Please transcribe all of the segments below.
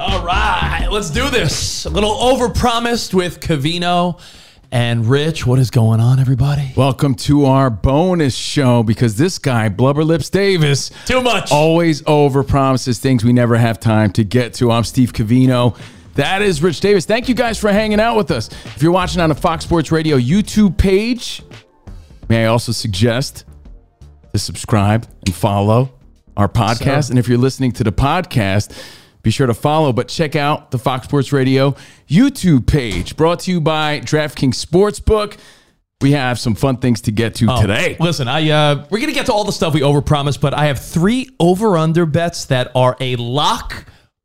All right, let's do this. A little overpromised with Covino and Rich. What is going on, everybody? Welcome to our bonus show because this guy, Blubber Lips Davis, Too much. always over promises things we never have time to get to. I'm Steve Covino. That is Rich Davis. Thank you guys for hanging out with us. If you're watching on the Fox Sports Radio YouTube page, may I also suggest to subscribe and follow our podcast. And if you're listening to the podcast, be sure to follow, but check out the Fox Sports Radio YouTube page brought to you by DraftKings Sportsbook. We have some fun things to get to Oh, today. Listen, I uh, we're gonna get to all the stuff we overpromised, but I have three over/under bets that are a lock.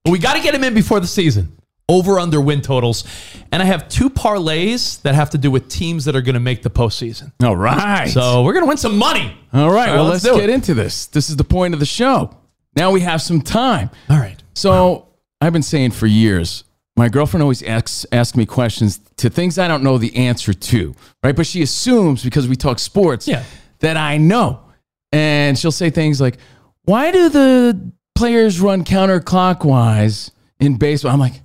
We got to get them in before the season. Over under win totals, and I have two parlays that have to do with teams that are going to make the postseason. All right. So we're going to win some money. All right, well, let's, do get it. into this. This is the point of the show. Now we have some time. All right. So I've been saying for years, my girlfriend always asks asks me questions to things I don't know the answer to, right? But she assumes because we talk sports Yeah. that I know. And she'll say things like, Why do the players run counterclockwise in baseball? I'm like,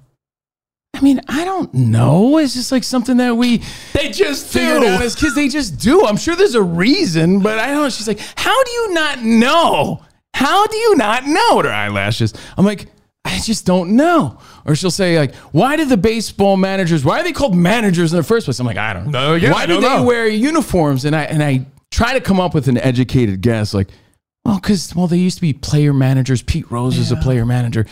I mean, I don't know. It's just like something that we They just figured do. out as kids. They just do. I'm sure there's a reason, but I don't know. She's like, How do you not know? How do you not know? With her eyelashes. I'm like, I just don't know. Or she'll say, like, why do the baseball managers, why are they called managers in the first place? I'm like, I don't know. No, yeah, why I do they know. wear uniforms? And I and I try to come up with an educated guess, like, well, because well, they used to be player managers. Pete Rose is a player manager.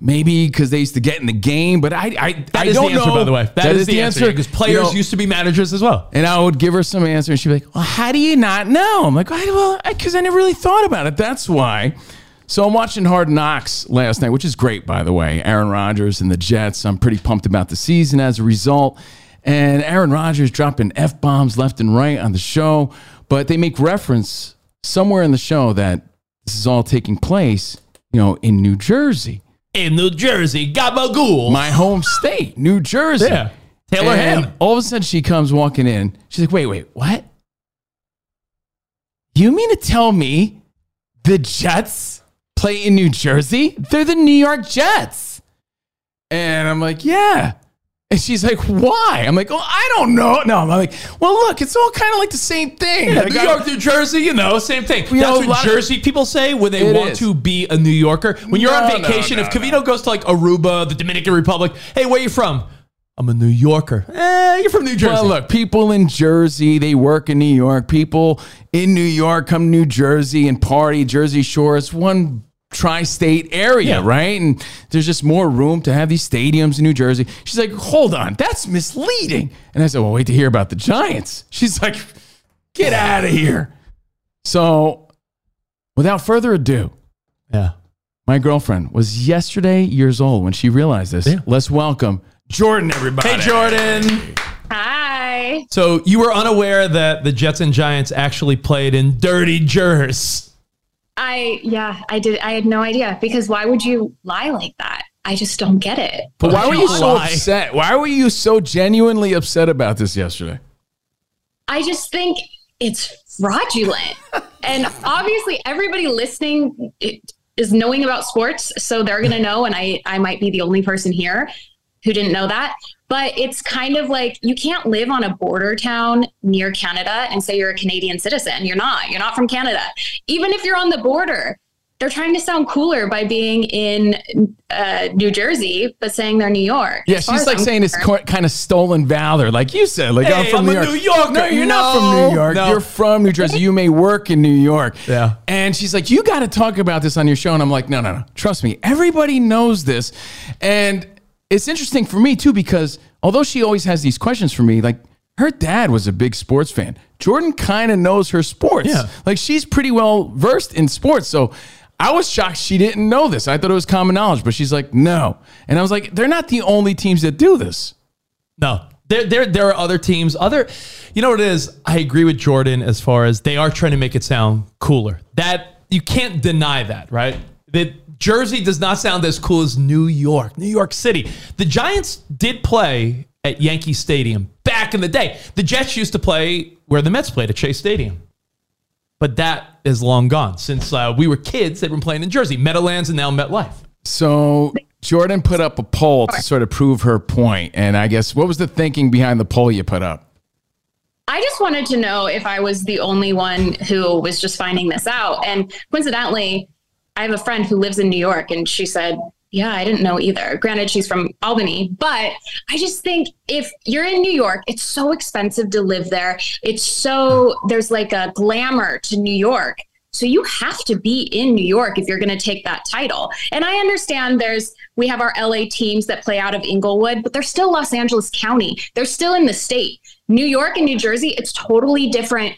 Maybe because they used to get in the game, but I I, That I is don't the answer, know. by the way. that is, the answer because players You know, used to be managers as well. and I would give her some answer, and she'd be like, "Well, how do you not know?" I'm like, "I well, because I, never really thought about it. That's why." So I'm watching Hard Knocks last night, which is great, by the way. Aaron Rodgers and the Jets. I'm pretty pumped about the season as a result. And Aaron Rodgers dropping f bombs left and right on the show, but they make reference somewhere in the show that this is all taking place, you know, in New Jersey, In New Jersey, Gabagool. my home state, New Jersey. Yeah. Taylor And Hammond. All of a sudden, she comes walking in. She's like, wait, wait, what? You mean to tell me the Jets play in New Jersey? They're the New York Jets. And I'm like, yeah. And she's like, why? I'm like, well, I don't know. No, I'm like, well, look, it's all kind of like the same thing. Yeah, New York, New Jersey, you know, same thing. Know, That's a what lot of- Jersey people say when they want is. to be a New Yorker. When you're on No, no, vacation, no, if Covino goes to like Aruba, the Dominican Republic, hey, where you from? I'm a New Yorker. Eh, you're from New Jersey. Well, look, people in Jersey, they work in New York. People in New York come to New Jersey and party. Jersey Shore, it's one tri-state area, Yeah. right? And there's just more room to have these stadiums in New Jersey. She's like, hold on, that's misleading. And I said, well, wait to hear about the Giants. She's like, get out of here. So, without further ado, yeah. my girlfriend was yesterday years old when she realized this. Yeah. Let's welcome Jordan, everybody. Hey, Jordan. Hi. So you were unaware that the Jets and Giants actually played in dirty Jers. I yeah, I did I had no idea because why would you lie like that? I just don't get it. But why were you so Lie. upset? Why were you so genuinely upset about this yesterday? I just think it's fraudulent. and obviously everybody listening is knowing about sports, so they're going to know and I I might be the only person here who didn't know that. But it's kind of like you can't live on a border town near Canada and say you're a Canadian citizen. You're not. You're not from Canada. Even if you're on the border, they're trying to sound cooler by being in uh, New Jersey, but saying they're New York. Yeah, she's like I'm saying it's concerned. co- kind of stolen valor, like you said. Like I'm from I'm New a York. New Yorker. No, you're not from New York. no. You're from New Jersey. You may work in New York. Yeah. And she's like, you got to talk about this on your show. And I'm like, no, no, no. Trust me. Everybody knows this. And it's interesting for me too because although she always has these questions for me, like her dad was a big sports fan. Jordan kind of knows her sports. Yeah. Like she's pretty well versed in sports. So I was shocked she didn't know this. I thought it was common knowledge, but she's like, no. And I was like, they're not the only teams that do this. No, there, there, there are other teams. Other, you know what it is? I agree with Jordan as far as they are trying to make it sound cooler. That you can't deny that, right? That Jersey does not sound as cool as New York, New York City. The Giants did play at Yankee Stadium back in the day. The Jets used to play where the Mets played at Shea Stadium. But that is long gone. Since uh, we were kids, they've been playing in Jersey, Meadowlands, and now MetLife. So Jordan put up a poll to sort of prove her point. And I guess what was the thinking behind the poll you put up? I just wanted to know if I was the only one who was just finding this out. And coincidentally, I have a friend who lives in New York and she said, Yeah, I didn't know either. Granted, she's from Albany, but I just think if you're in New York, it's so expensive to live there. It's so, there's like a glamour to New York. So you have to be in New York if you're going to take that title. And I understand there's we have our LA teams that play out of Inglewood, but they're still Los Angeles County. They're still in the state. New York and New Jersey, it's totally different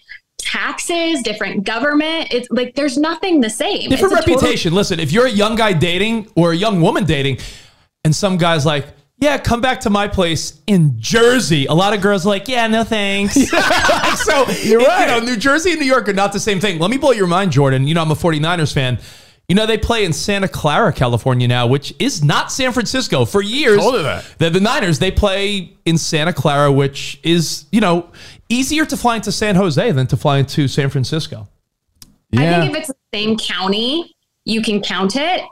taxes, different government. It's like there's nothing the same. different It's a total- reputation. Listen, if you're a young guy dating or a young woman dating, and some guy's like, "Yeah, come back to my place in Jersey," a lot of girls are like, "Yeah, no thanks." so You're right. You know, New Jersey and New York are not the same thing. Let me blow your mind, Jordan. You know, I'm a 49ers fan. You know, they play in Santa Clara, California now, which is not San Francisco. For years, that. The, the Niners, they play in Santa Clara, which is, you know, easier to fly into San Jose than to fly into San Francisco. I think if it's the same county, you can count it.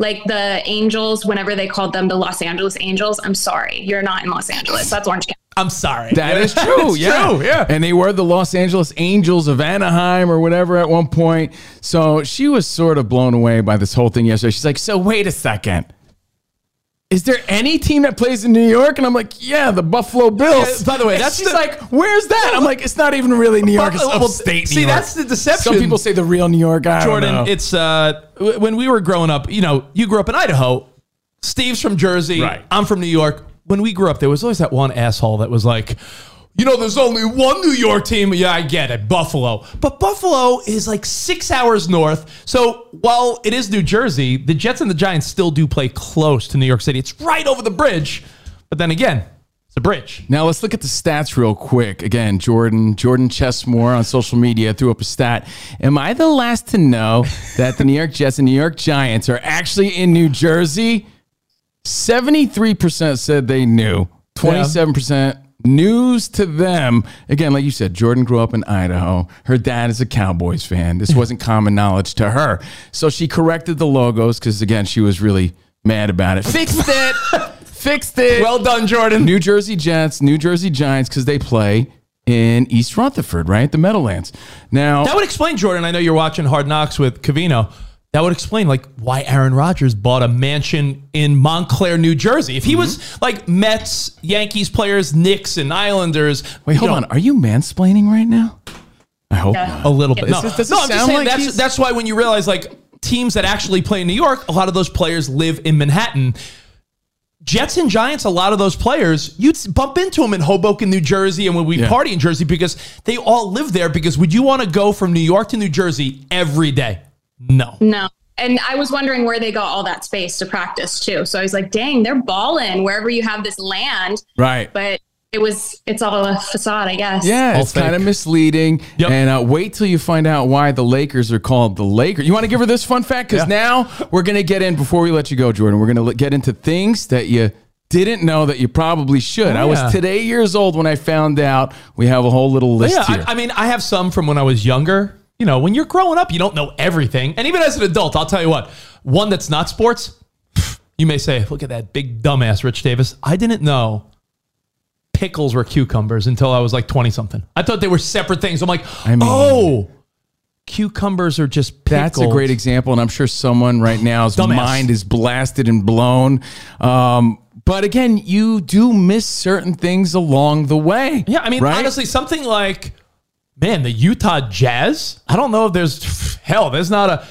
Like the Angels, whenever they called them the Los Angeles Angels, I'm sorry, you're not in Los Angeles. That's Orange County. I'm sorry. That is true. Yeah. true, yeah. And they were the Los Angeles Angels of Anaheim or whatever at one point. So she was sort of blown away by this whole thing yesterday. She's like, so wait a second. Is there any team that plays in New York? And I'm like, yeah, the Buffalo Bills. Yeah, by the way, that's she's the- like, where's that? I'm like, it's not even really New York. It's Well, upstate see, New York. that's the deception. Some people say the real New York. I Jordan, it's uh, when we were growing up. You know, you grew up in Idaho. Steve's from Jersey. Right. I'm from New York. When we grew up, there was always that one asshole that was like, you know, there's only one New York team. Yeah, I get it, Buffalo. But Buffalo is like six hours north. So while it is New Jersey, the Jets and the Giants still do play close to New York City. It's right over the bridge. But then again, it's a bridge. Now let's look at the stats real quick. Again, Jordan, Jordan Chessmore on social media threw up a stat. Am I the last to know that the New York Jets and New York Giants are actually in New Jersey? 73% said they knew. 27% news to them. Again, like you said, Jordan grew up in Idaho. Her dad is a Cowboys fan. This wasn't common knowledge to her. So she corrected the logos because again, she was really mad about it. Fixed it. Fixed it. Well done, Jordan. New Jersey Jets, New Jersey Giants, because they play in East Rutherford, right? The Meadowlands. Now, That would explain, Jordan. I know you're watching Hard Knocks with Covino. That would explain like why Aaron Rodgers bought a mansion in Montclair, New Jersey. If he mm-hmm. was like Mets, Yankees players, Knicks, and Islanders, wait, hold know, on. Are you mansplaining right now? I hope not. a little bit. Does No, it- does it no, I'm just saying like that's that's why when you realize like teams that actually play in New York, a lot of those players live in Manhattan. Jets and Giants, a lot of those players, you'd bump into them in Hoboken, New Jersey, and when we Yeah. party in Jersey because they all live there. Because would you want to go from New York to New Jersey every day? No. No, and I was wondering where they got all that space to practice too. So I was like, dang, they're balling wherever you have this land. Right. But it was, it's all a facade, I guess. Yeah, All it's kind of misleading. Yep. And uh, wait till you find out why the Lakers are called the Lakers. You want to give her this fun fact? Because Yeah. now we're going to get in, before we let you go, Jordan, we're going to get into things that you didn't know that you probably should. Oh, I was today years old when I found out we have a whole little list yeah, here. I, I mean, I have some from when I was younger. You know, when you're growing up, you don't know everything. And even as an adult, I'll tell you what, one that's not sports, you may say, look at that big dumbass, Rich Davis. I didn't know pickles were cucumbers until I was like 20 something. I thought they were separate things. I'm like, I mean- oh, cucumbers are just pickles. That's a great example, and I'm sure someone right now's mind is blasted and blown. Um, but again, you do miss certain things along the way. Yeah, I mean, right? honestly, something like, man, the Utah Jazz. I don't know if there's hell. There's not a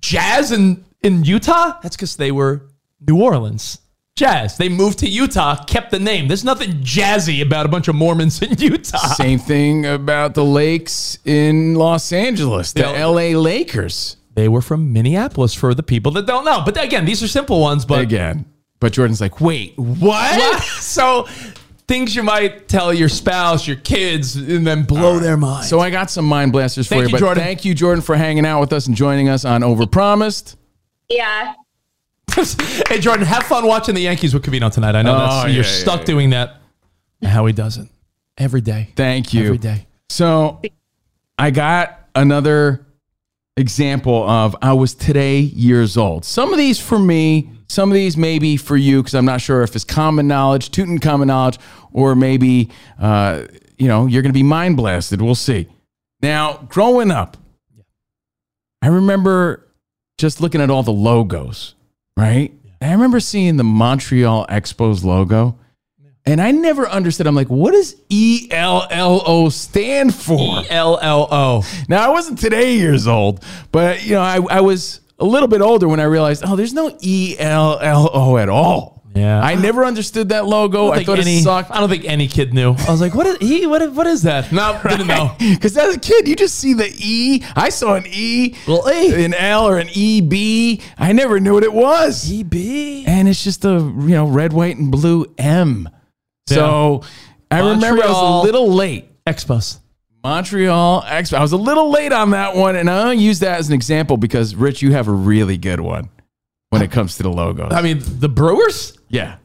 Jazz in in Utah. That's because they were New Orleans Jazz. They moved to Utah, kept the name. There's nothing jazzy about a bunch of Mormons in Utah. Same thing about the lakes in Los Angeles, the. LA Lakers. They were from Minneapolis for the people that don't know. But again, these are simple ones. But Again. But Jordan's like, wait, what? What? so things you might tell your spouse, your kids, and then blow their mind. So I got some mind blasters for Thank you. you, but Jordan. thank you, Jordan, for hanging out with us and joining us on Overpromised. Yeah. hey Jordan, have fun watching the Yankees with Covino tonight. I know Oh, that's yeah, you're yeah, stuck yeah. doing that. And how he does it every day. Thank you. Every day. So I got another example of I was today years old. Some of these for me, some of these maybe for you because I'm not sure if it's common knowledge, Tootin common knowledge, or maybe uh, you know you're going to be mind blasted. We'll see. Now, growing up, I remember just looking at all the logos, right? I remember seeing the Montreal Expos logo. And I never understood. I'm like, what does E L L O stand for? L L O. Now I wasn't today years old, but you know, I, I was a little bit older when I realized, oh, there's no E L L O at all. Yeah. I never understood that logo. I, think thought any, it sucked. I don't think any kid knew. I was like, what is he? What, what is that? No, didn't know. Because as a kid, you just see the E. I saw an E, Well, E. an L, or an E B. I never knew what it was. EB. and it's just a you know red, white, and blue M. So I remember I was a little late. Expos. Montreal Expo. I was a little late on that one, and I use that as an example because Rich, you have a really good one when it comes to the logos. I mean, the Brewers. yeah,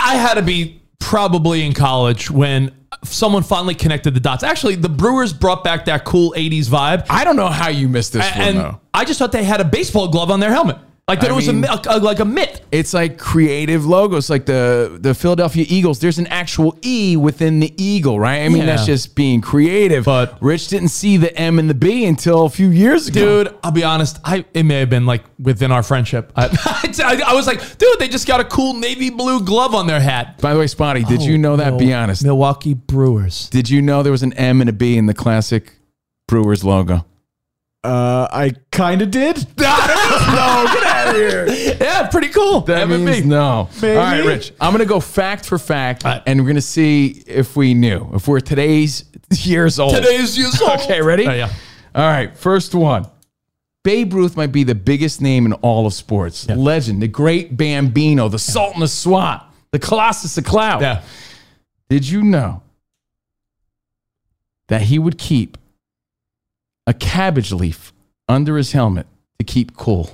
I had to be probably in college when someone finally connected the dots. Actually, the Brewers brought back that cool '80s vibe. I don't know how you missed this one and though. I just thought they had a baseball glove on their helmet, like that I it was mean- a, a- like a myth. It's like creative logos, like the the Philadelphia Eagles. There's an actual E within the eagle, right? I mean, Yeah. that's just being creative. But- Rich didn't see the M and the B until a few years ago. Dude, I'll be honest. I it may have been like within our friendship. I, I, I was like, dude, they just got a cool navy blue glove on their hat. By the way, Spotty, did you know that? Mil- Be honest. Milwaukee Brewers. Did you know there was an M and a B in the classic Brewers logo? Uh, I kind of did. no, get out of here. Yeah, pretty cool. That M&B. means no. Maybe. All right, Rich. I'm gonna go fact for fact, All right. and we're gonna see if we knew if we're today's years old. Today's years old. Okay, ready? Oh, yeah. All right, first one. Babe Ruth might be the biggest name in all of sports. Legend, the great Bambino, the Sultan of SWAT, the Colossus of Clout. Yeah. Did you know that he would keep a cabbage leaf under his helmet to keep cool?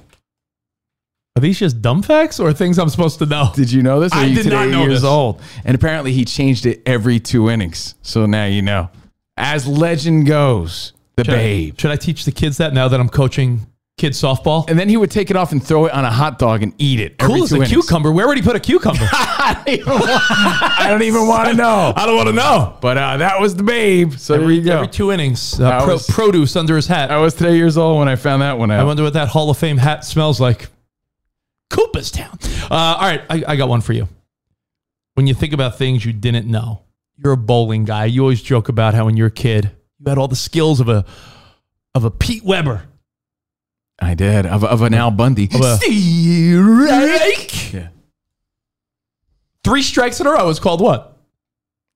Are these just dumb facts or things I'm supposed to know? Did you know this? Or I are you did not know years this. old? And apparently he changed it every two innings. So now you know. As legend goes, the Should I- babe. should I teach the kids that now that I'm coaching kids softball? And then he would take it off and throw it on a hot dog and eat it. Cool as a innings. cucumber. Where would he put a cucumber? I don't even want to know. I don't want to know. But uh, that was the babe. So there you go. Every two innings, uh, pro- was- produce under his hat. I was today years old when I found that one I wonder what that Hall of Fame hat smells like. Cooperstown. Uh, all right, I, I got one for you. When you think about things you didn't know, you're a bowling guy. You always joke about how when you're a kid, you had all the skills of a of a Pete Weber. I did. Of, of an Al Bundy. Of a- Strike. Yeah. Three strikes in a row is called what?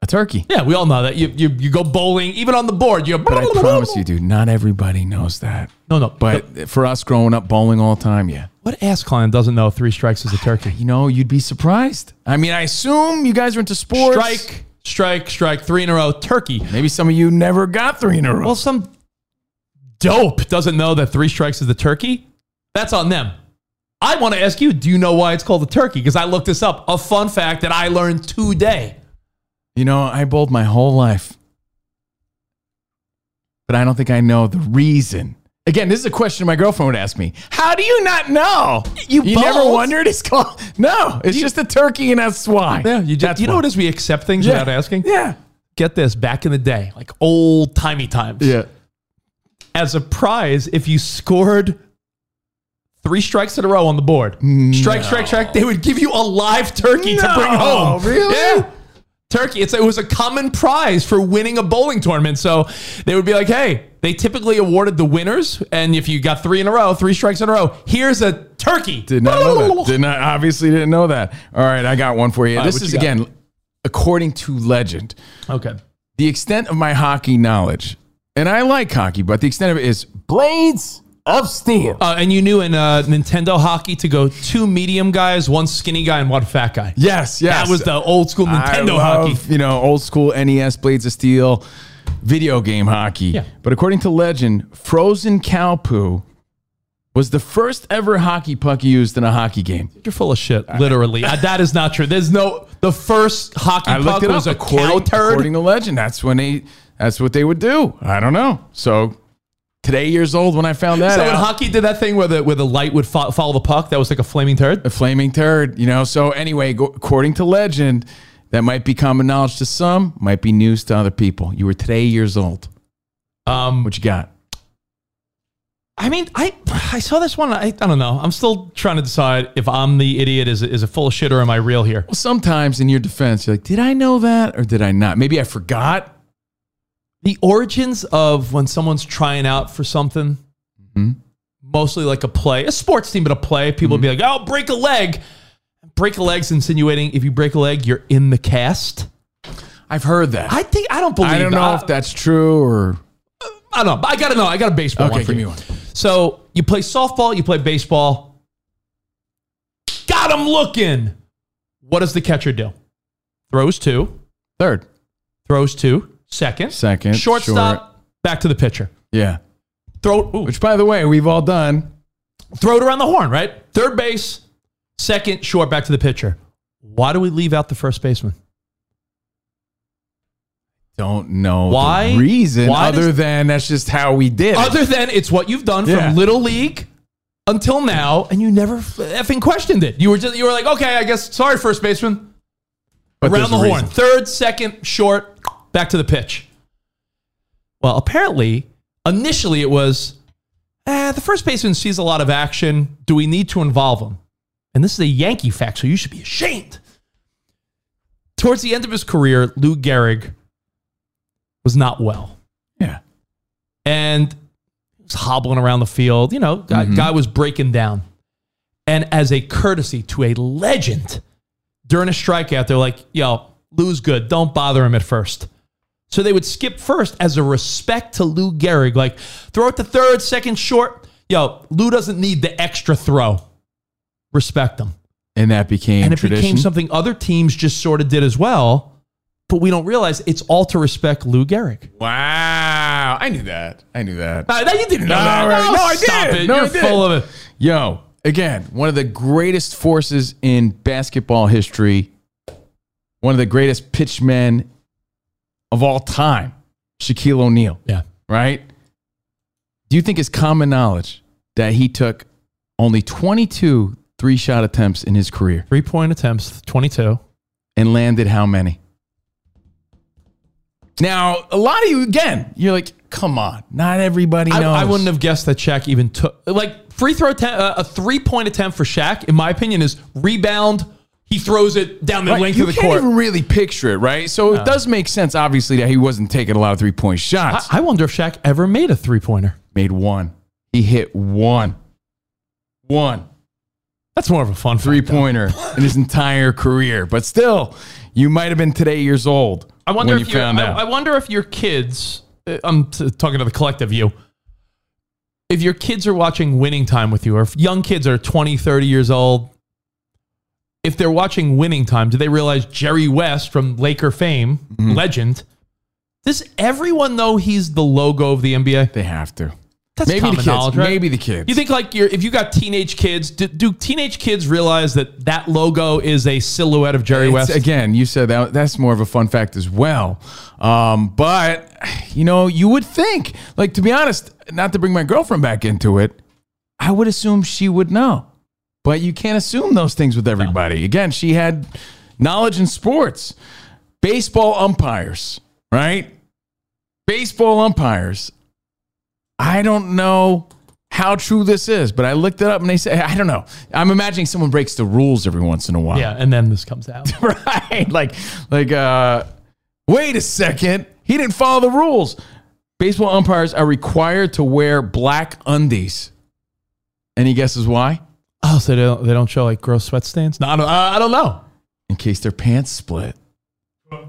A turkey. Yeah, we all know that. You you, you go bowling, even on the board. You But I promise you, dude, not everybody knows that. No, no. But for us growing up bowling all the time, yeah. what ass client doesn't know three strikes is a turkey? You know, you'd be surprised. I mean, I assume you guys are into sports. Strike, strike, strike, three in a row, turkey. Maybe some of you never got three in a row. Well, some dope doesn't know that three strikes is the turkey. That's on them. I want to ask you, do you know why it's called a turkey? Because I looked this up. A fun fact that I learned today. You know, I bowled my whole life, but I don't think I know the reason. Again, this is a question my girlfriend would ask me. How do you not know? You never bowled? wondered it's called. No, it's just a turkey, and that's why. Yeah, you, just, That's you know what it is? We accept things Yeah. without asking. Yeah, Get this, back in the day, like old timey times. yeah. As a prize, if you scored three strikes in a row on the board, strike, strike, strike, they would give you a live turkey to bring No, home. really? Yeah. Turkey. It's, it was a common prize for winning a bowling tournament. So they would be like, hey, they typically awarded the winners. And if you got three in a row, three strikes in a row, here's a turkey. Did not know that. Did not obviously didn't know that. All right, I got one for you. Right, this is, you again, according to legend, Okay. the extent of my hockey knowledge, and I like hockey, but the extent of it is blades of steel. Uh, and you knew in uh, Nintendo hockey to go two medium guys, one skinny guy, and one fat guy. Yes, yes. That was the old school Nintendo love, hockey. You know, old school NES Blades of Steel, video game hockey. Yeah. But according to legend, frozen cow poo was the first ever hockey puck used in a hockey game. You're full of shit, literally. Uh, that is not true. There's no, the first hockey I puck looked it was up. a cow according, turd. according to legend, that's when they that's what they would do. I don't know. So today years old when I found that so when hockey did that thing where the, where the light would fo- follow the puck, that was like a flaming turd. a flaming turd, you know. So anyway, go, according to legend, that might be common knowledge to some, might be news to other people. You were today years old. Um, What you got? I mean, I I saw this one. I, I don't know. I'm still trying to decide if I'm the idiot. Is is it full of shit or am I real here? Well, sometimes in your defense, you're like, did I know that or did I not? Maybe I forgot. The origins of when someone's trying out for something, mm-hmm. mostly like a play, a sports team, but a play, people would be like, oh, break a leg. Break a leg's insinuating if you break a leg, you're in the cast. I've heard that. I think, I don't believe I don't know if that's true or. I don't know. I gotta know. I got a baseball Okay, one for give you. me one. So you play softball, you play baseball. Got him looking. What does the catcher do? Throws two, Third, throws two, second, second, shortstop, short. back to the pitcher. Yeah. Throw, ooh, Which, by the way, we've all done. throw it around the horn, right? Third base, second, short, back to the pitcher. Why do we leave out the first baseman? Don't know Why- the reason why other does- than that's just how we did it. Other than it's what you've done Yeah. from little league until now, and you never effing questioned it. You were just you were like, okay, I guess sorry, first baseman. But around the horn. reason. Third, second, short, back to the pitch. Well, apparently, initially it was eh, the first baseman sees a lot of action. Do we need to involve him? And this is a Yankee fact, so you should be ashamed. Towards the end of his career, Lou Gehrig was not well. Yeah. And he was hobbling around the field. You know, guy, Mm-hmm. guy was breaking down. And as a courtesy to a legend, during a strikeout, they're like, yo, Lou's good. Don't bother him at first. So they would skip first as a respect to Lou Gehrig. Like, throw it to third, second, short. Yo, Lou doesn't need the extra throw. Respect him. And that became And it tradition. became something other teams just sort of did as well. But we don't realize it's all to respect Lou Gehrig. Wow. I knew that. I knew that. Uh, you didn't know No, that. right. No, I stop did. It. No, You're I did. full of it. Yo, again, one of the greatest forces in basketball history, one of the greatest pitchmen of all time, Shaquille O'Neal, Yeah. right? Do you think it's common knowledge that he took only 22 three shot attempts in his career Three point attempts, 22. and landed how many? Now, a lot of you, again, you're like, come on, not everybody I, knows. I wouldn't have guessed that Shaq even took like free throw attempt, uh, a three point attempt for Shaq. In my opinion, is rebound. He throws it down the Right, length you of the court. You can't court. even really picture it, right? So it does make sense, obviously, that he wasn't taking a lot of three point shots. I wonder if Shaq ever made a three pointer. Made one. He hit one. One That's more of a fun three pointer in his entire career. But still, you might have been today years old. I wonder when if you your- found I, out. I wonder if your kids. uh, I'm talking to the collective you. If your kids are watching Winning Time with you, or if young kids are 20, 30 years old, if they're watching Winning Time, do they realize Jerry West from Laker fame, Mm-hmm. legend? Does everyone know he's the logo of the NBA? they have to. That's maybe the kids. right? Maybe the kids. You think like you're if you got teenage kids, do, do teenage kids realize that that logo is a silhouette of Jerry It's- West? Again, you said that that's more of a fun fact as well. Um, but you know, you would think, like to be honest, not to bring my girlfriend back into it, I would assume she would know. But you can't assume those things with everybody. Again, she had knowledge in sports, baseball umpires, right? Baseball umpires. I don't know how true this is, but I looked it up and they say, I don't know. I'm imagining someone breaks the rules every once in a while yeah, and then this comes out. right? Like, like, uh, wait a second, he didn't follow the rules. Baseball umpires are required to wear black undies. Any guesses why? Oh, so they don't, they don't show like gross sweat stains? No, I don't, uh, I don't know. In case their pants split,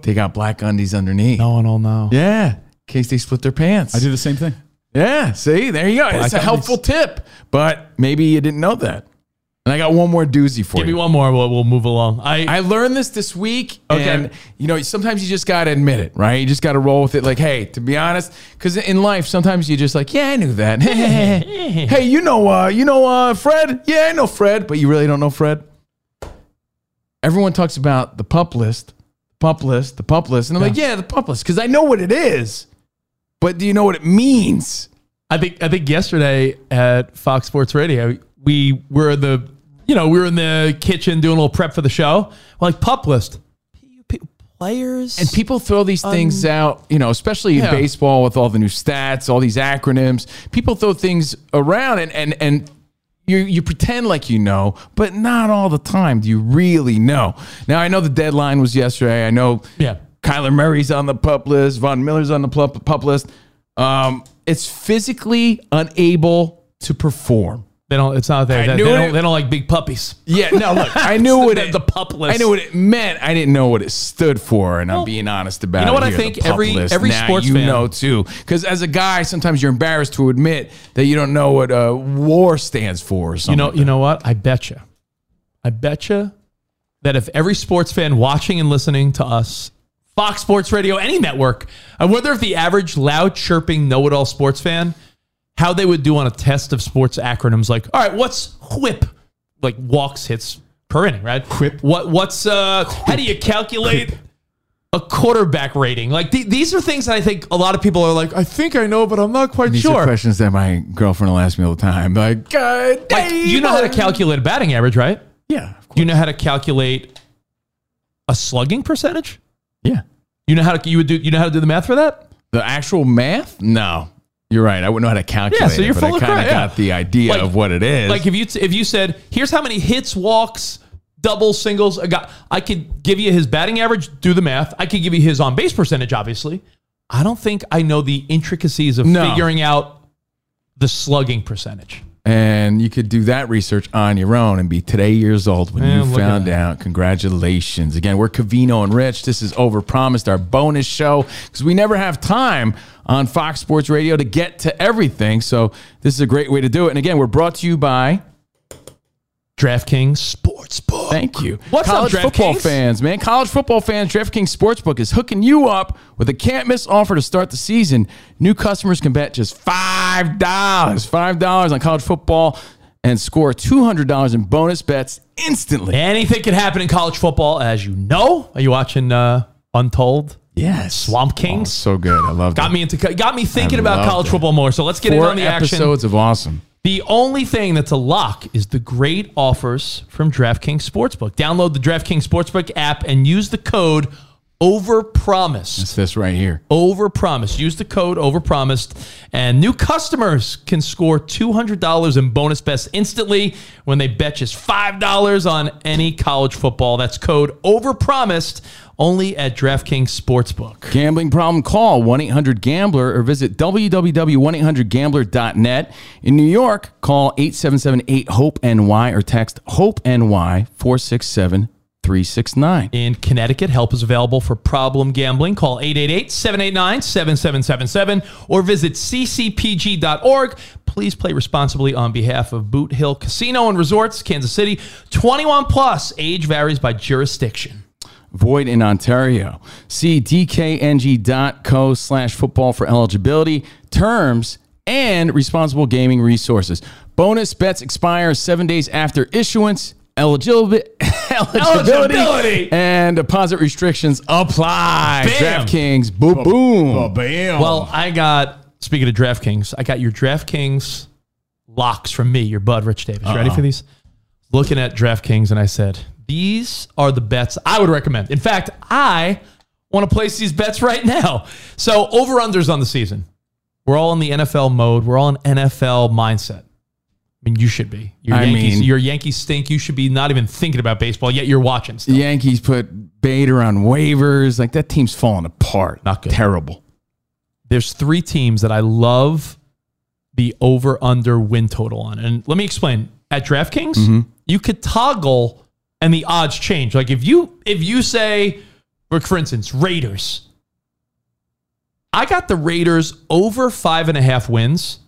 they got black undies underneath. No one will know. Yeah, in case they split their pants. I do the same thing. Yeah, see, there you go. It's a undies. helpful tip, but maybe you didn't know that. And I got one more doozy for you. Give me one more. We'll, we'll move along. I, I learned this this week, Okay. and you know, sometimes you just got to admit it, right? You just got to roll with it. Like, hey, to be honest, because in life, sometimes you're just like, yeah, I knew that. hey, you know, uh, you know, uh, Fred? Yeah, I know Fred, but you really don't know Fred. Everyone talks about the pup list, pup list, the pup list, and I'm like, yeah, the pup list, because I know what it is, but do you know what it means? I think I think yesterday at Fox Sports Radio, we were the you know we were in the kitchen doing a little prep for the show. We're like pup list, P- p- players And people throw these things out, you know, especially in baseball with all the new stats, all these acronyms. People throw things around and and and you you pretend like you know, but not all the time do you really know. Now I know the deadline was yesterday. I know Yeah. Kyler Murray's on the pup list, Von Miller's on the pup, pup list. Um, it's physically unable to perform. They don't. It's not there. I They, knew they it. don't. They don't like big puppies. Yeah, no, look, I knew what The- it, the pup list. I knew what it meant. I didn't know what it stood for, and I'm being honest about it. you know what I here, think pup every- every Now sports you fan- know too, because as a guy, sometimes you're embarrassed to admit that you don't know what uh, war stands for. Or something You know. You know what? I bet you. I bet you that if every sports fan watching and listening to us, Fox Sports Radio, any network, I wonder if the average loud chirping know-it-all sports fan, how they would do on a test of sports acronyms. Like, all right, what's whip? Like walks, hits per inning, right? Whip. What? What's uh? How do you calculate? A quarterback rating, like th- these are things that I think a lot of people are like. I think I know, but I'm not quite These sure. are questions that my girlfriend will ask me all the time. Like, God, Like, you know how to calculate a batting average, right? Yeah, Do you know how to calculate a slugging percentage? yeah. You know how to you would do you know how to do the math for that? The actual math? No, you're right. I wouldn't know how to calculate. Yeah, so it, you're but full I of kinda crap, yeah. got the idea Like- of what it is. Like if you if you said, "Here's how many hits, walks, doubles, singles a guy," I could give you his batting average. Do the math. I could give you his on base percentage. Obviously, I don't think I know the intricacies of No. figuring out the slugging percentage. And you could do that research on your own and be today years old when Yeah, you found out. Congratulations. Again, we're Covino and Rich. This is Overpromised, our bonus show, because we never have time on Fox Sports Radio to get to everything. So this is a great way to do it. And again, we're brought to you by DraftKings Sportsbook. Thank you. What's up, College football DraftKings? fans, man. College football fans, DraftKings Sportsbook is hooking you up with a can't miss offer to start the season. New customers can bet just $5, $5 on college football and score $200 in bonus bets instantly. Anything can happen in college football, as you know. Are you watching uh, Untold? Yes. Swamp Oh, Kings. so good. I love got me into got me thinking I about college it. football more. So let's get in Four on the action. episodes of awesome. The only thing that's a lock is the great offers from DraftKings Sportsbook. Download the DraftKings Sportsbook app and use the code OVERPROMISED. It's this right here. Overpromised. Use the code Overpromised, and new customers can score two hundred dollars in bonus bets instantly when they bet just five dollars on any college football. That's code Overpromised only at DraftKings Sportsbook. Gambling problem? Call 1 800 Gambler or visit www.1800Gambler.net. In New York, call 877 8 HOPE NY or text HOPE NY 467 369. In Connecticut, help is available for problem gambling. Call 888-789-7777 or visit ccpg.org. Please play responsibly on behalf of Boot Hill Casino and Resorts, Kansas City. 21 plus. Age varies by jurisdiction. Void in Ontario. See dkng.co slash football for eligibility, terms, and responsible gaming resources. Bonus bets expire seven days after issuance. Eligibility, eligibility, Eligibility. and deposit restrictions apply. Bam. DraftKings, boom, boom. Bam. Well, I got, speaking of DraftKings, I got your DraftKings locks from me, your bud, Rich Davis. You Ready uh-huh. for these? Looking at DraftKings, and I said, these are the bets I would recommend. In fact, I want to place these bets right now. So, over unders on the season. We're all in the NFL mode, we're all in NFL mindset. I mean, you should be. Your I Yankees, mean- your Yankees stink. You should be not even thinking about baseball, yet you're watching still. Yankees put Bader on waivers. Like that team's falling apart. Not good. Terrible. there's three teams that I love the over under win total on. And let me explain. At DraftKings, mm-hmm. you could toggle and the odds change. Like if you if you say, for instance, Raiders. I got the Raiders over five and a half wins.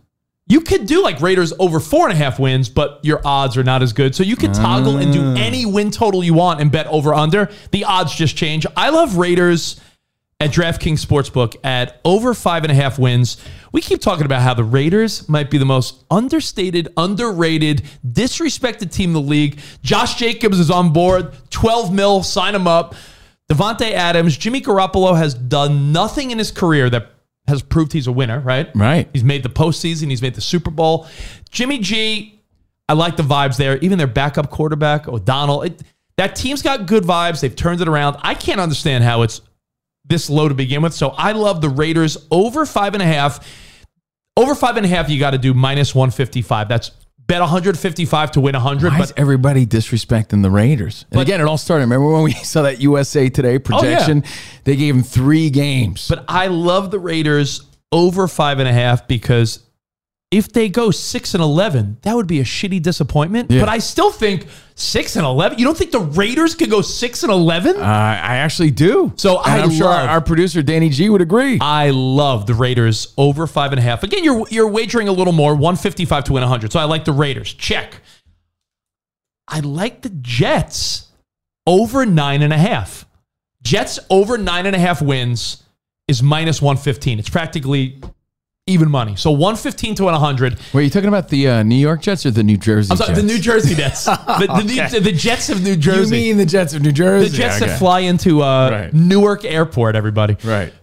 You could do like Raiders over four and a half wins, but your odds are not as good. So you could toggle and do ah. any win total you want and bet over under. The odds just change. I love Raiders at DraftKings Sportsbook at over five and a half wins. We keep talking about how the Raiders might be the most understated, underrated, disrespected team in the league. Josh Jacobs is on board, 12 mil, sign him up. Davante Adams, Jimmy Garoppolo has done nothing in his career that has proved he's a winner, right? Right. He's made the postseason, he's made the Super Bowl. Jimmy G, I like the vibes there. Even their backup quarterback, O'Donnell, it, that team's got good vibes. They've turned it around. I can't understand how it's this low to begin with. So I love the Raiders over five and a half. Over five and a half, you got to do minus 155. That's bet 155 to win 100. Why but is everybody disrespecting the Raiders? And But- again, it all started. Remember when we saw that USA Today oh, projection? They gave them three games. But I love the Raiders over five and a half because if they go six and eleven, that would be a shitty disappointment. Yeah. But I still think six and eleven. You don't think the Raiders could go six and eleven? Uh, I actually do. So And I I'm sure our, our producer Danny G would agree. I love the Raiders over five and a half. Again, you're you're wagering a little more, one fifty five to win hundred. So I like the Raiders. Check. I like the Jets over nine and a half. Jets over nine and a half wins is minus one fifteen. It's practically even money. So one fifteen to win hundred. Wait, you talking about the uh, New York Jets or the New Jersey I'm sorry, Jets? the New Jersey Jets. the, the, Okay. the Jets of New Jersey. You mean the Jets of New Jersey? the Jets Okay. that fly into uh, Right. Newark Airport, everybody. Right.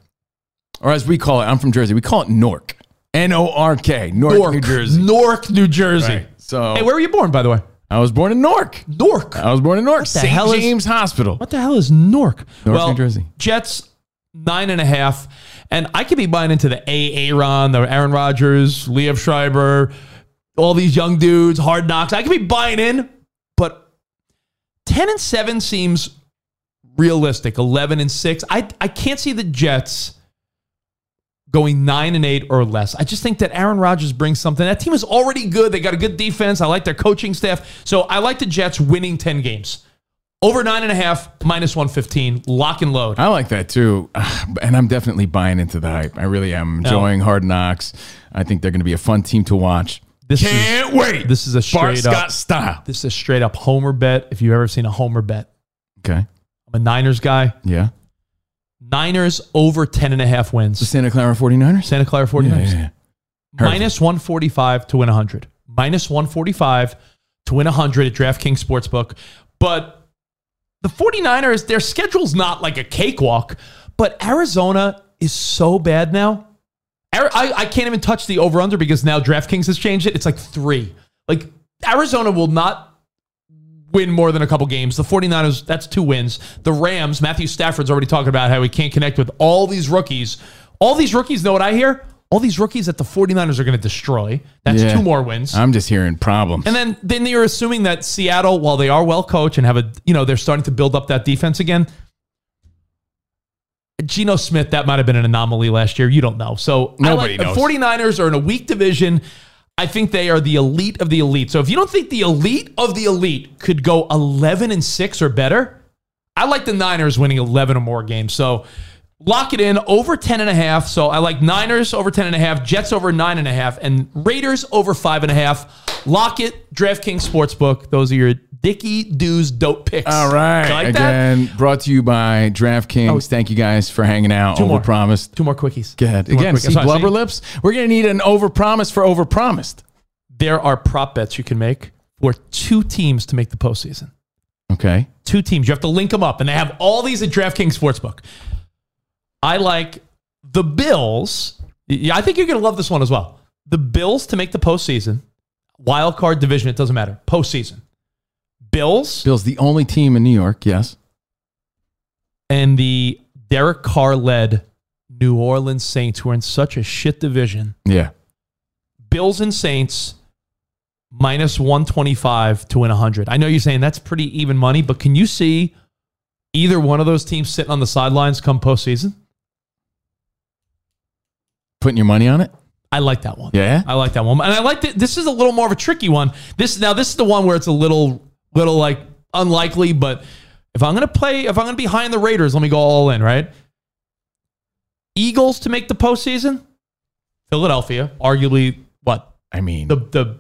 Or as we call it, I'm from Jersey. We call it Nork. N O R K. Newark, Newark, New Jersey. Newark, New Jersey. Right. So Hey, where were you born, by the way? I was born in Newark. Newark. I was born in Newark. the St. hell is- James Hospital. What the hell is Newark? Newark, well, New Jersey. Jets nine and a half, and I could be buying into the A. Aaron, the Aaron Rodgers, Liev Schreiber, all these young dudes, hard knocks. I could be buying in, but ten and seven seems realistic. Eleven and six, I I can't see the Jets going nine and eight or less. I just think that Aaron Rodgers brings something. That team is already good. They got a good defense. I like their coaching staff. So I like the Jets winning 10 games. Over nine and a half, minus 115, lock and load. I like that too. And I'm definitely buying into the hype. I really am enjoying Hard Knocks. I think they're going to be a fun team to watch. This Can't wait. This is a Bart straight up. Scott style. This is a straight up homer bet. If you've ever seen a homer bet, Okay. I'm a Niners guy. Yeah. Niners over 10 and a half The wins. Santa Clara 49ers? Santa Clara 49ers. Yeah, yeah, yeah. Minus 145 to win 100. Minus 145 to win 100 at DraftKings Sportsbook. But the 49ers, their schedule's not like a cakewalk, but Arizona is so bad now. I, I can't even touch the over under because now DraftKings has changed it. It's like three. Like Arizona will not win more than a couple games. The 49ers, that's two wins. The Rams, Matthew Stafford's already talking about how he can't connect with all these rookies. All these rookies, know what I hear? All these rookies that the 49ers are going to destroy. That's Yeah. two more wins. I'm just hearing problems. And then then you're assuming that Seattle, while they are well coached and have a you know, they're starting to build up that defense again. Geno Smith, that might have been an anomaly last year. You don't know. So Nobody like, knows. The 49ers are in a weak division. I think they are the elite of the elite. So if you don't think the elite of the elite could go 11 and 6 or better, I like the Niners winning 11 or more games. So lock it in over 10 and a half. So I like Niners over 10 and a half, Jets over nine and a half, and Raiders over five and a half. Lock it, DraftKings Sportsbook. Those are your Dicky Doos dope picks. All right. Like that? Again, brought to you by DraftKings. Oh. Thank you guys for hanging out. Two more. Two more quickies. Go ahead. Two Again, see blubber see? lips. We're gonna need an overpromise for overpromised. There are prop bets you can make for two teams to make the postseason. Okay. two teams. You have to link them up, and they have all these at DraftKings Sportsbook. I like the Bills. Yeah, I think you're going to love this one as well. The Bills to make the postseason, wild card division, it doesn't matter. Postseason. Bills Bill's the only team in New York. Yes. and the Derek Carr led New Orleans Saints, who are in such a shit division. Yeah. Bills and Saints minus 125 to win 100. I know you're saying that's pretty even money, but can you see either one of those teams sitting on the sidelines come postseason? Putting your money on it. I like that one. Yeah. I like that one. And I like that this is a little more of a tricky one. This now this is the one where it's a little little like unlikely, but if I'm gonna play, if I'm gonna be high in the Raiders, let me go all in, right? Eagles to make the postseason. Philadelphia, arguably what? I mean, The the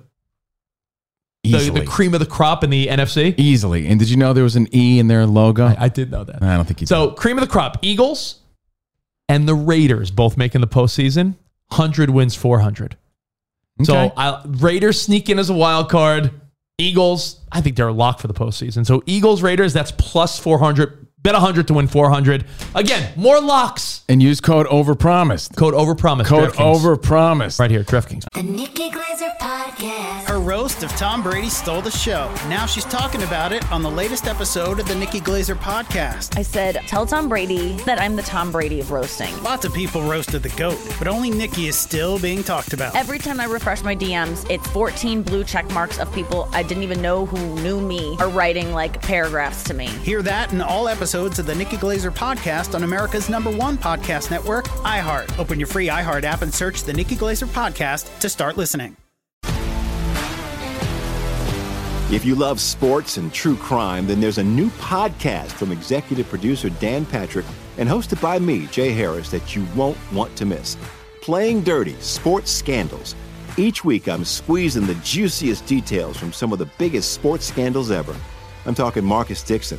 the, the cream of the crop in the NFC. easily. And did you know there was an E in their logo? I, I did know that. I don't think you So cream of the crop, Eagles and the Raiders both making the postseason. Hundred wins, four hundred. did. So I, Raiders sneak in as a wild card. Eagles, I think they're a lock for the postseason. So Eagles, Raiders, that's plus 400. Bet 100 to win 400. Again, more locks. and use code overpromised. Code overpromise. Code DraftKings. overpromised. Right here, DraftKings. The Nikki Glazer Podcast. Her roast of Tom Brady stole the show. Now she's talking about it on the latest episode of the Nikki Glazer podcast. I said, tell Tom Brady that I'm the Tom Brady of roasting. Lots of people roasted the GOAT, but only Nikki is still being talked about. Every time I refresh my DMs, it's 14 blue check marks of people I didn't even know who knew me are writing like paragraphs to me. Hear that in all episodes of the Nikki Glazer podcast on America's number one podcast network, iHeart. Open your free iHeart app and search the Nikki Glazer podcast to start listening. If you love sports and true crime, then there's a new podcast from executive producer Dan Patrick and hosted by me, Jay Harris, that you won't want to miss. Playing Dirty Sports Scandals. Each week, I'm squeezing the juiciest details from some of the biggest sports scandals ever. I'm talking Marcus Dixon,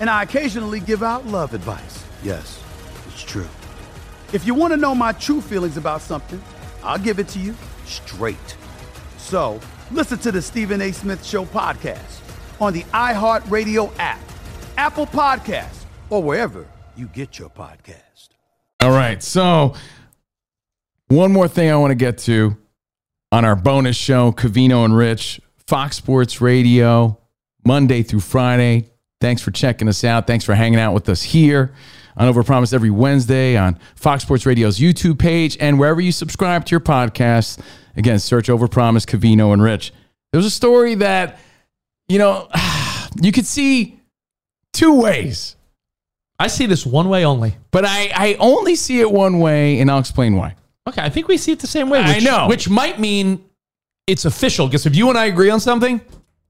And I occasionally give out love advice. Yes, it's true. If you want to know my true feelings about something, I'll give it to you straight. So listen to the Stephen A. Smith Show podcast on the iHeartRadio app, Apple Podcasts, or wherever you get your podcast. All right. So, one more thing I want to get to on our bonus show, Covino and Rich, Fox Sports Radio, Monday through Friday. Thanks for checking us out. Thanks for hanging out with us here on Overpromise every Wednesday on Fox Sports Radio's YouTube page and wherever you subscribe to your podcasts. Again, search Overpromise, Covino and Rich. There's a story that, you know, you could see two ways. I see this one way only. But I, I only see it one way, and I'll explain why. Okay, I think we see it the same way. I know. Which might mean it's official. Because if you and I agree on something,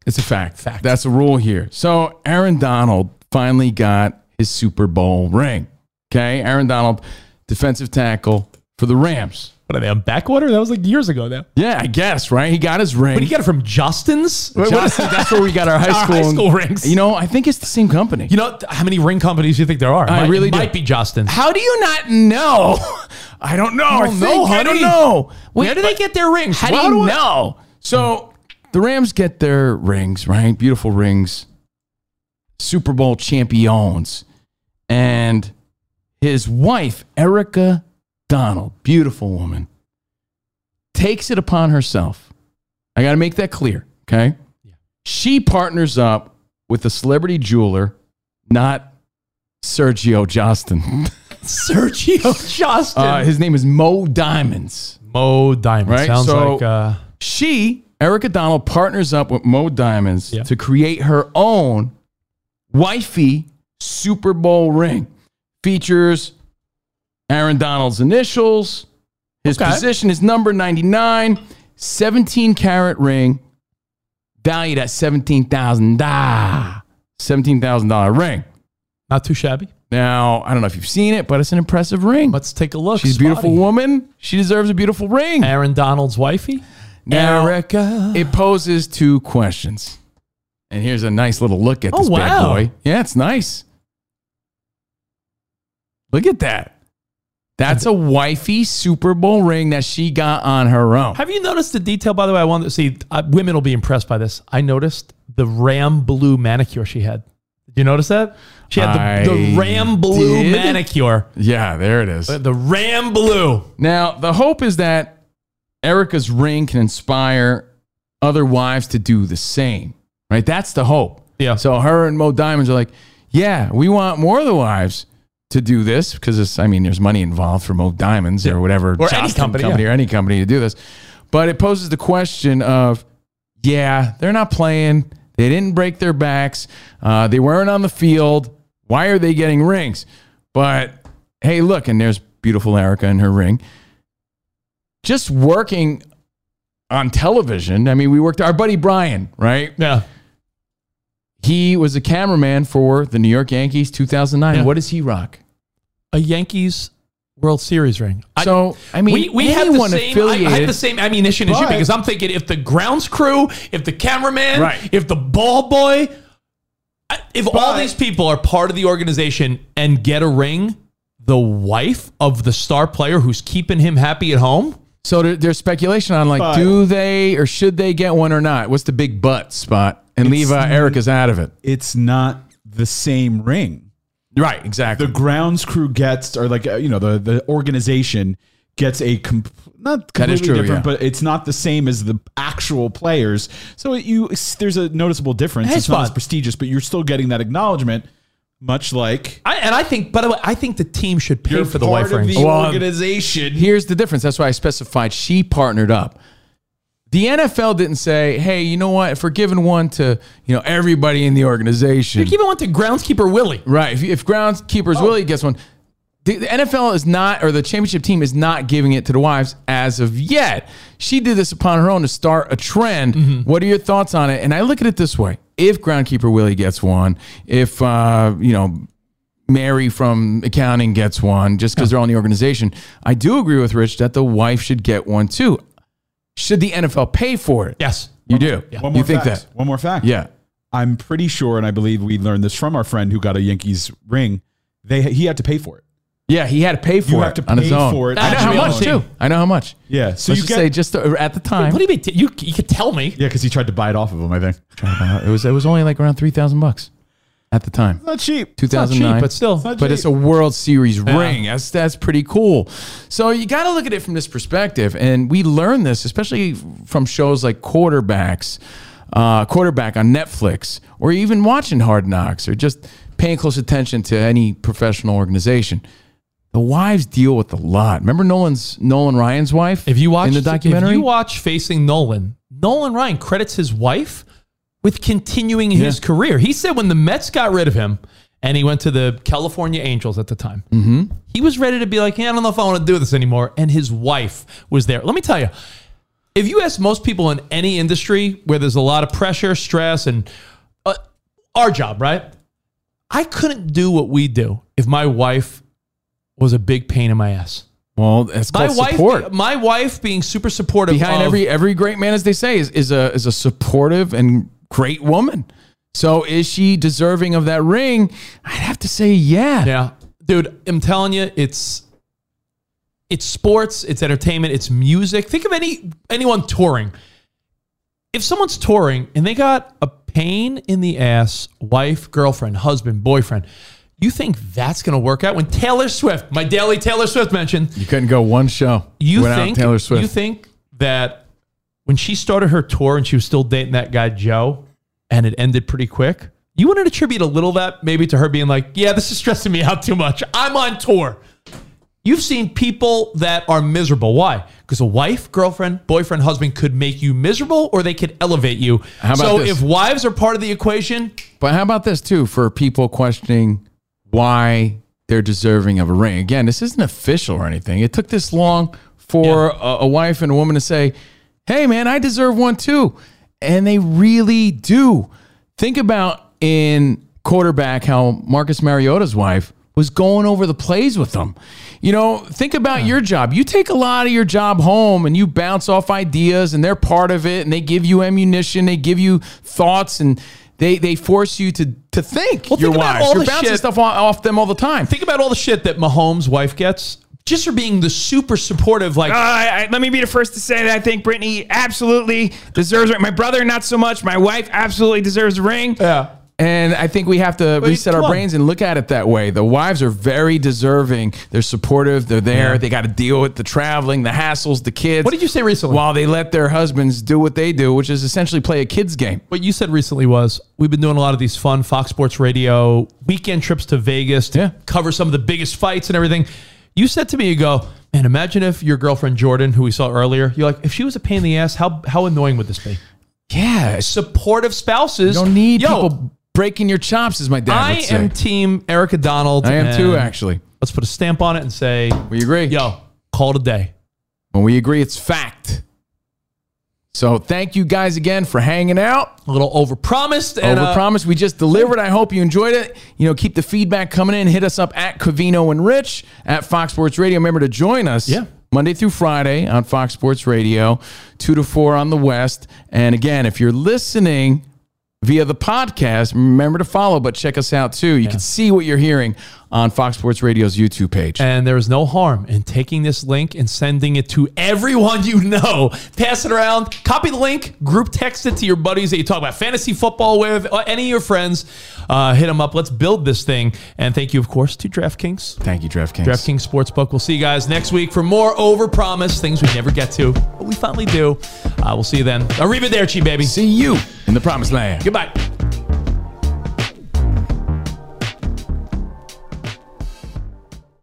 It's a fact. Fact. That's a rule here. So Aaron Donald finally got his Super Bowl ring. Okay. Aaron Donald, defensive tackle for the Rams. What are they on backwater? That was like years ago now. Yeah, I guess, right? He got his ring. But he got it from Jostens? What- that's where we got our high Our school, high school rings. You know, I think it's the same company. You know how many ring companies do you think there are? I might, really it do. might be Jostens. How do you not know? I don't know. I don't think know, I don't know. Wait, Where do they get their rings? How do you I- know? So the Rams get their rings, right? Beautiful rings. Super Bowl champions. And his wife, Erica Donald, beautiful woman, takes it upon herself. I got to make that clear, okay? Yeah. She partners up with a celebrity jeweler, not Sergio Justin. Sergio Justin. Uh, his name is Mo Diamonds. Mo Diamond. Right? Sounds So- like uh, She, Erica Donald, partners up with Mo Diamonds to create her own wifey Super Bowl ring. Features Aaron Donald's initials. His Okay. position is number 99, 17 carat ring, valued at $17,000. $17,000 ring. not too shabby. Now, I don't know if you've seen it, but it's an impressive ring. Let's take a look. She's a beautiful Spotty. woman. She deserves a beautiful ring. Aaron Donald's wifey. Now, Erica. It poses two questions. And here's a nice little look at Oh, this bad boy. Yeah, it's nice. Look at that. That's a wifey Super Bowl ring that she got on her own. Have you noticed the detail? By the way, I want to see. Uh, women will be impressed by this. I noticed the ram blue manicure she had. Did you notice that? She had the, the ram blue did. manicure. Yeah, there it is. The, the ram blue. Now, the hope is that Erica's ring can inspire other wives to do the same, right? That's the hope. Yeah. So her and Mo Diamonds are like, yeah, we want more of the wives to do this because it's, I mean, there's money involved for Mo Diamonds or whatever Or any Justin company, or any company to do this. But it poses the question of, yeah, they're not playing. They didn't break their backs. Uh, they weren't on the field. Why are they getting rings? But hey, look, and there's beautiful Erica in her ring. Just working on television. I mean, we worked our buddy Brian, right? Yeah. He was a cameraman for the New York Yankees 2009. Yeah. What does he rock? A Yankees World Series ring. So, I mean, we, we have the same. I, affiliated. I have the same ammunition as you because I'm thinking if the grounds crew, if the cameraman, Right. if the ball boy, I- if all these people are part of the organization and get a ring, the wife of the star player who's keeping him happy at home. So there, there's speculation on like, But- do they or should they get one or not? What's the big butt spot? And uh, Erica's out of it. It's not the same ring. Right, exactly. The grounds crew gets, or like uh, you know, the the organization gets a comp- not completely true, different, yeah. but it's not the same as the actual players. So it, you there's a noticeable difference. Hey, it's not as prestigious, but you're still getting that acknowledgement. Much like I, and I think, by the way, I think the team should pay you're for the part wife of rings. the Well, organization. Here's the difference. That's why I specified she partnered up. The NFL didn't say, "Hey, you know what? If we're giving one to you know everybody in the organization, You're giving one to groundskeeper Willie. right? If, if groundskeepers Oh. Willie gets one, the, the NFL is not, or the championship team is not giving it to the wives as of yet. She did this upon her own to start a trend. Mm-hmm. What are your thoughts on it? And I look at it this way: if groundkeeper Willie gets one, if uh, you know Mary from accounting gets one just because they're on the organization. I do agree with Rich that the wife should get one too. Should the NFL pay for it? Yes. You do. One more You think fact. that? One more fact. Yeah. I'm pretty sure, and I believe we learned this from our friend who got a Yankees ring. They he had to pay for it. Yeah, he had to pay for You it have to on his pay own. for it I know how much too. I know how much. Yeah. So Let's you just get say just uh, at the time. What do you mean? T- you you could tell me. yeah, because he tried to buy it off of him. I think it was it was only like around three thousand bucks at the time. not cheap. Two It's not cheap, but still. not but it's a World Series ring. That's that's pretty cool. So you got to look at it from this perspective, and we learn this especially from shows like Quarterbacks, uh, Quarterback on Netflix, or even watching Hard Knocks, or just paying close attention to any professional organization. The wives deal with a lot. Remember Nolan's Nolan Ryan's wife If you watch in the documentary. if you watch Facing Nolan, Nolan Ryan credits his wife with continuing his Yeah. career. He said when the Mets got rid of him and he went to the California Angels at the time, Mm-hmm. he was ready to be like, hey, I don't know if I want to do this anymore. And his wife was there. Let me tell you, if you ask most people in any industry where there's a lot of pressure, stress, and uh, our job, right? I couldn't do what we do if my wife was a big pain in my ass. Well, that's My wife, support. my wife being super supportive Behind of- every every great man, as they say, is, is a is a supportive and great woman. So is she deserving of that ring? I'd have to say, yeah. Yeah. Dude, I'm telling you, it's it's sports, it's entertainment, it's music. Think of any anyone touring. If someone's touring and they got a pain in the ass, wife, girlfriend, husband, boyfriend, you think that's going to work out when Taylor Swift, my daily Taylor Swift mention, You couldn't go one show you without think Taylor Swift. you think that when she started her tour and she was still dating that guy Joe and it ended pretty quick, you wouldn't attribute a little of that maybe to her being like, "Yeah, this is stressing me out too much. I'm on tour." You've seen people that are miserable. Why? Because a wife, girlfriend, boyfriend, husband could make you miserable or they could elevate you. How about so this? if wives are part of the equation, But how about this too for people questioning why they're deserving of a ring? Again, this isn't official or anything. It took this long for a, a wife and a woman to say, "Hey, man, I deserve one too," and they really do. Think about in quarterback how Marcus Mariota's wife was going over the plays with them. You know, think about your job. You take a lot of your job home and you bounce off ideas and they're part of it and they give you ammunition, they give you thoughts and they they force you to to think. Well, your think about wives. You're the bouncing shit- stuff off, off them all the time. think about all the shit that Mahomes' wife gets just for being the super supportive, like Uh, I, let me be the first to say that I think Brittany absolutely deserves it. My brother, not so much. My wife absolutely deserves a ring. yeah. And I think we have to reset our on. brains and look at it that way. The wives are very deserving. They're supportive. They're there. Yeah. They got to deal with the traveling, the hassles, the kids. What did you say recently? While they let their husbands do what they do, which is essentially play a kids game. what you said recently was we've been doing a lot of these fun Fox Sports Radio weekend trips to Vegas to Yeah. cover some of the biggest fights and everything. You said to me, you go, man, imagine if your girlfriend Jordan, who we saw earlier, you're like, if she was a pain in the ass, how how annoying would this be? Yeah, Supportive spouses. you don't need Yo, people breaking your chops, as my dad I would say. am team Erica Donald. I am too, and actually. Let's put a stamp on it and say, We agree. yo, call it a day. When we agree, it's fact. So thank you guys again for hanging out. A little overpromised and uh, Overpromised. we just delivered. I hope you enjoyed it. You know, keep the feedback coming in. Hit us up at Covino and Rich at Fox Sports Radio. Remember to join us. Yeah. Monday through Friday on Fox Sports Radio, two to four on the West. And again, if you're listening via the podcast, remember to follow, but check us out too. You can see what you're hearing on Fox Sports Radio's YouTube page. And there is no harm in taking this link and sending it to everyone you know. Pass it around, copy the link, group text it to your buddies that you talk about fantasy football with, any of your friends. Uh, hit them up. Let's build this thing. And thank you, of course, to DraftKings. Thank you, DraftKings. DraftKings Sportsbook. We'll see you guys next week for more overpromise, things we never get to, but we finally do. Uh, we'll see you then. Arrivederci, baby. See you in the promised land. Goodbye.